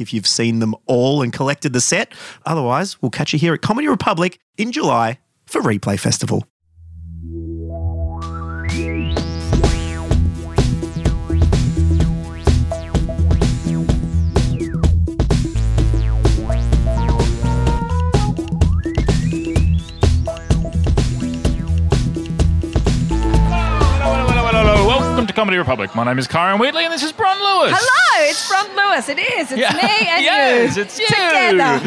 if you've seen them all and collected the set. Otherwise, we'll catch you here at Comedy Republic in July for Replay Festival. Comedy Republic. My name is Kyran Wheatley, and this is Bron Lewis. Hello, it's Bron Lewis. It is. It's Yeah. me and Yes, you. it's you. Together.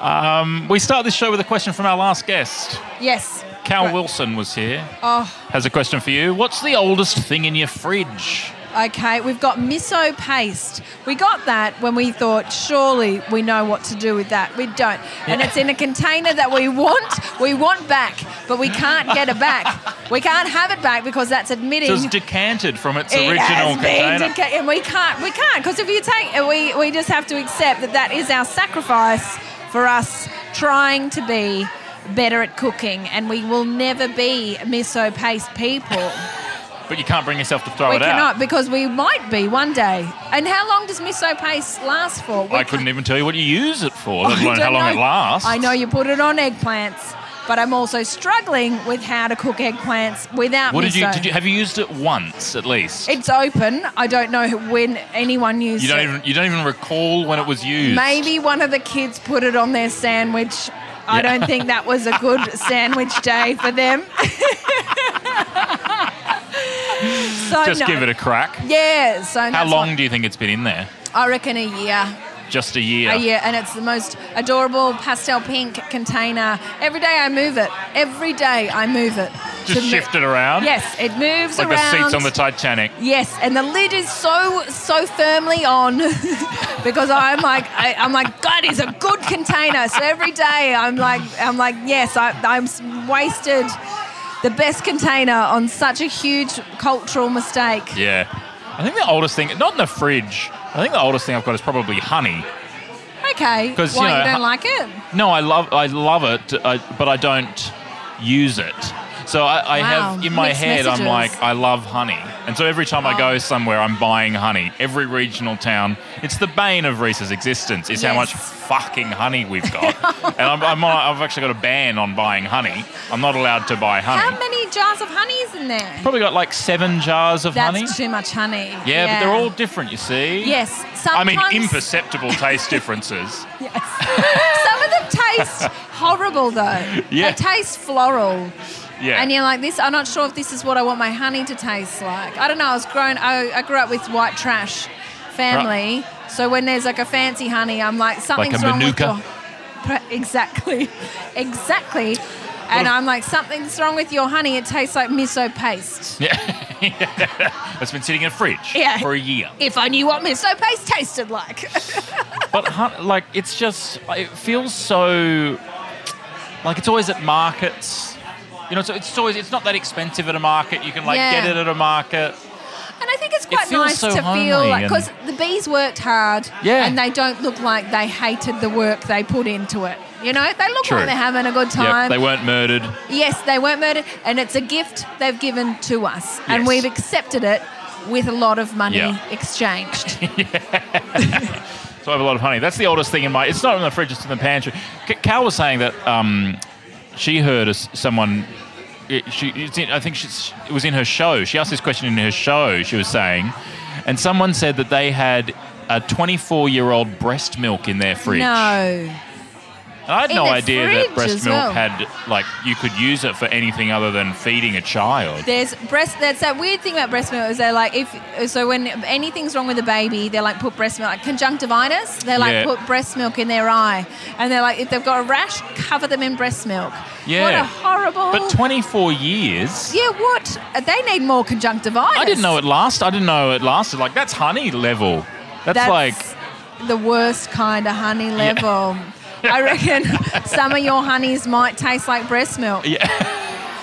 Um, we start this show with a question from our last guest. yes. Cal Right. Wilson was here. Oh, Has a question for you. What's the oldest thing in your fridge? Okay. We've got miso paste. We got that when we thought surely we know what to do with that. We don't. And Yeah. it's in a container that we want. We want back, but we can't get it back. We can't have it back because that's admitting. So it's decanted from its It original container. deca- and we can't, we can't, because if you take, we, we just have to accept that that is our sacrifice for us trying to be better at cooking, and we will never be miso paste people. But you can't bring yourself to throw we it cannot out. We cannot because we might be one day. And how long does miso paste last for? We I couldn't even tell you what you use it for, let I alone how long know. it lasts. I know you put it on eggplants, but I'm also struggling with how to cook eggplants without What miso. did you, did you have you used it once at least? It's open. I don't know when anyone used you don't it. even you don't even recall when it was used. Maybe one of the kids put it on their sandwich. I don't think that was a good sandwich day for them. so Just no. give it a crack. yeah. So How long what- do you think it's been in there? I reckon a year. Just a year. A year, and it's the most adorable pastel pink container. Every day I move it. Every day I move it. Just To mo- shift it around. Yes, it moves Like around. the seats on the Titanic. Yes, and the lid is so so firmly on because I'm like I, I'm like God it's a good container. So every day I'm like I'm like yes I, I'm wasted the best container on such a huge cultural mistake. Yeah. I think the oldest thing, not in the fridge. I think the oldest thing I've got is probably honey. Okay. Because you know, you don't like it? No, I love I love it, I, but I don't use it. So I, I Wow, have in my mixed head, I'm like, I love honey, and so every time I go Oh. somewhere, I'm buying honey. Every regional town, it's the bane of Reese's existence is how much fucking honey we've got. and I'm, I'm, uh, I've actually got a ban on buying honey. I'm not allowed to buy honey. How many jars of honey is in there? Probably got like seven jars of That's honey. too much honey. Yeah, but they're all different, you see. Yes, I mean, sometimes- imperceptible taste differences. Yes. Some of them taste horrible though. Yeah. They taste floral. Yeah. And you're like, this. I'm not sure if this is what I want my honey to taste like. I don't know. I was grown. I, I grew up with white trash family, so when there's like a fancy honey, I'm like, something's wrong Manuka? with your. Exactly, exactly. And I'm like, something's wrong with your honey. It tastes like miso paste. Yeah. It's been sitting in a fridge Yeah. for a year. If I knew what miso paste tasted like. But like, it's just it feels so like it's always at markets. You know, so it's always it's not that expensive at a market. You can like Yeah. get it at a market. And I think it's quite feels nice so to feel like because the bees worked hard, Yeah. and they don't look like they hated the work they put into it. You know, they look True. like they're having a good Yeah, time. they weren't murdered. yes, they weren't murdered, and it's a gift they've given to us, and we've accepted it with a lot of money Yeah. exchanged. So I have a lot of honey. That's the oldest thing in my. It's not in the fridge. It's in the pantry. Cal was saying that um, she heard someone. It, she, in, I think it was in her show. She asked this question in her show. She was saying, and someone said that they had a 24-year-old breast milk in their fridge. no, I had In no the idea that fridge breast as milk well. had like you could use it for anything other than feeding a child. There's breast. That's that weird thing about breast milk is they're like if so when anything's wrong with the baby, they're like put breast milk like conjunctivitis. They like Yeah. put breast milk in their eye, and they're like if they've got a rash, cover them in breast milk. Yeah. What a horrible. But 24 years. yeah, what? They need more conjunctivitis. I didn't know it last. I didn't know it lasted. Like that's honey level. That's, That's like the worst kind of honey level. I reckon some of your honeys might taste like breast milk. yeah.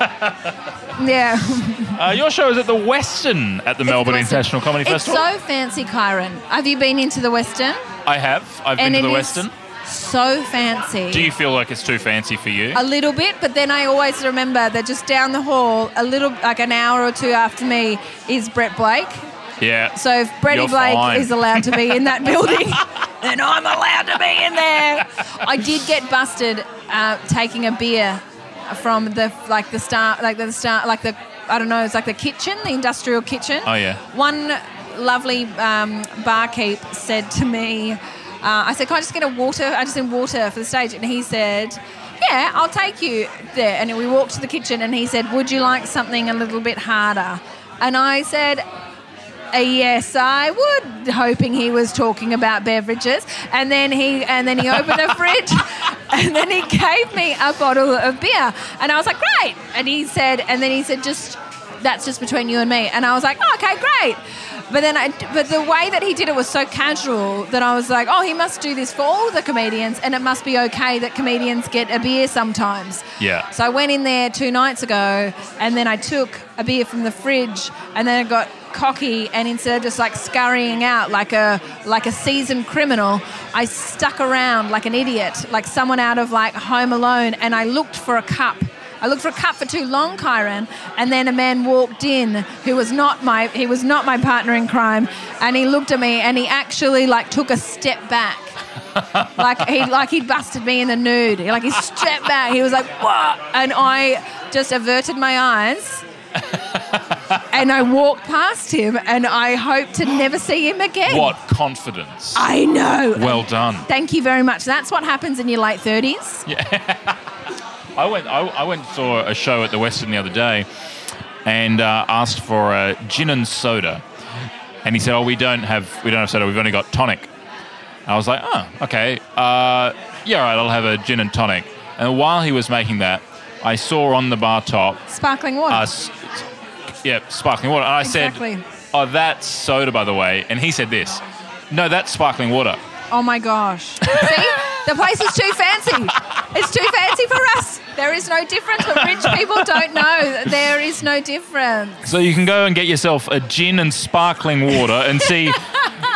Yeah. Uh, your show is at the Westin at the Melbourne Westin. International Comedy It's Festival. so fancy, Kyran. Have you been into the Westin? I have. I've and been to the Westin. So fancy. Do you feel like it's too fancy for you? a little bit, but then I always remember that just down the hall, a little like an hour or two after me, is Brett Blake. yeah. So if Bretty You're Blake fine. is allowed to be in that building, then I'm allowed to be in there. I did get busted uh, taking a beer from the like the start like the start like the I don't know it's like the kitchen the industrial kitchen. Oh, yeah. One lovely um, barkeep said to me, uh, I said, "Can I just get a water? I just need water for the stage." And he said. Yeah, I'll take you there. And we walked to the kitchen, and he said, "Would you like something a little bit harder?" And I said, Yes, I would, hoping he was talking about beverages. And then he and then he opened a fridge and then he gave me a bottle of beer. And I was like, Great. And he said, and then he said, just that's just between you and me. And I was like, oh, okay, great. But then, I, but the way that he did it was so casual that I was like, oh, he must do this for all the comedians, and it must be okay that comedians get a beer sometimes. Yeah. So I went in there two nights ago, and then I took a beer from the fridge, and then I got cocky, and instead of just like scurrying out like a like a seasoned criminal, I stuck around like an idiot, like someone out of like Home Alone, and I looked for a cup. I looked for a cup for too long, Kyran, and then a man walked in who was not my he was not my partner in crime, and he looked at me and he actually like took a step back. like he like he busted me in the nude. Like he stepped back. He was like, "What?" And I just averted my eyes. And I walked past him, and I hope to never see him again. What confidence. I know. well done. Thank you very much. That's what happens in your late thirties. Yeah. I went. I, I went and saw a show at the Westin the other day, and uh, asked for a gin and soda, and he said, "Oh, we don't have we don't have soda. We've only got tonic." I was like, "Oh, okay. Uh, yeah, all right. I'll have a gin and tonic." And while he was making that, I saw on the bar top, Sparkling water. uh, s- yeah, sparkling water. And I Exactly. said, "Oh, that's soda, by the way." And he said this, "No, that's sparkling water." Oh my gosh. See? The place is too fancy. It's too fancy for us. There is no difference, but rich people don't know. There is no difference. So you can go and get yourself a gin and sparkling water and see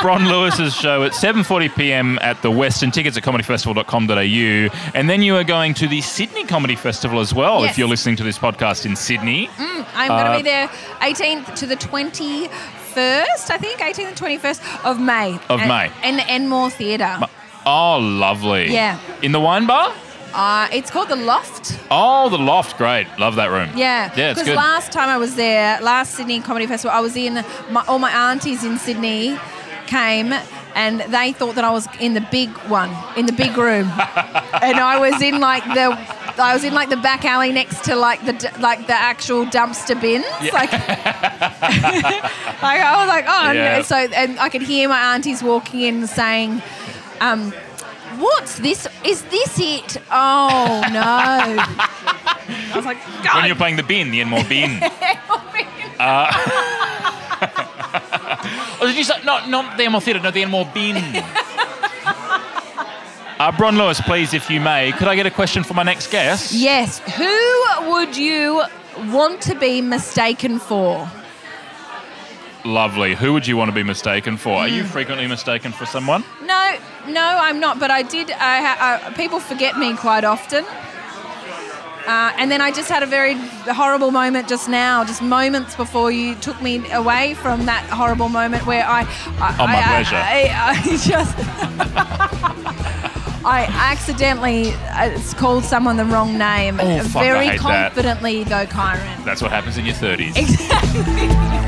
Bron Lewis's show at 7:40 p.m. at the Westin. Tickets at comedyfestival.com.au, and then you are going to the Sydney Comedy Festival as well. Yes. If you're listening to this podcast in Sydney, I'm going to Uh, be there 18th to the 21st, I think, 18th and 21st of May. Of And- May. In the Enmore Theatre. oh, lovely. Yeah. In the wine bar. Uh, it's called The Loft. Oh, the loft, great. Love that room. Yeah. Yeah, it's Because last time I was there, last Sydney Comedy Festival, I was in, my, all my aunties in Sydney came and they thought that I was in the big one, in the big room. and I was in like the, I was in like the back alley next to like the like the actual dumpster bins. Like, like I was like, oh, Yeah. no. so and I could hear my aunties walking in saying, um, "What's this? Is this it? Oh no!" I was like, God, When you're playing the bin, the Enmore bin. Oh, did you say not not the Theatre? No, the Enmore bin. Uh, Bron Lewis, please, if you may, could I get a question for my next guest? Yes. Who would you want to be mistaken for? Lovely. Who would you want to be mistaken for? Are you Hmm. frequently mistaken for someone? No, no, I'm not. But I did. I, I people forget me quite often. Uh, and then I just had a very horrible moment just now, just moments before you took me away from that horrible moment where I. I Oh, my I, pleasure. I, I just. I accidentally uh, called someone the wrong name. Oh, fuck, I very hate that. confidently, though, Kyran. That's what happens in your 30s. Exactly.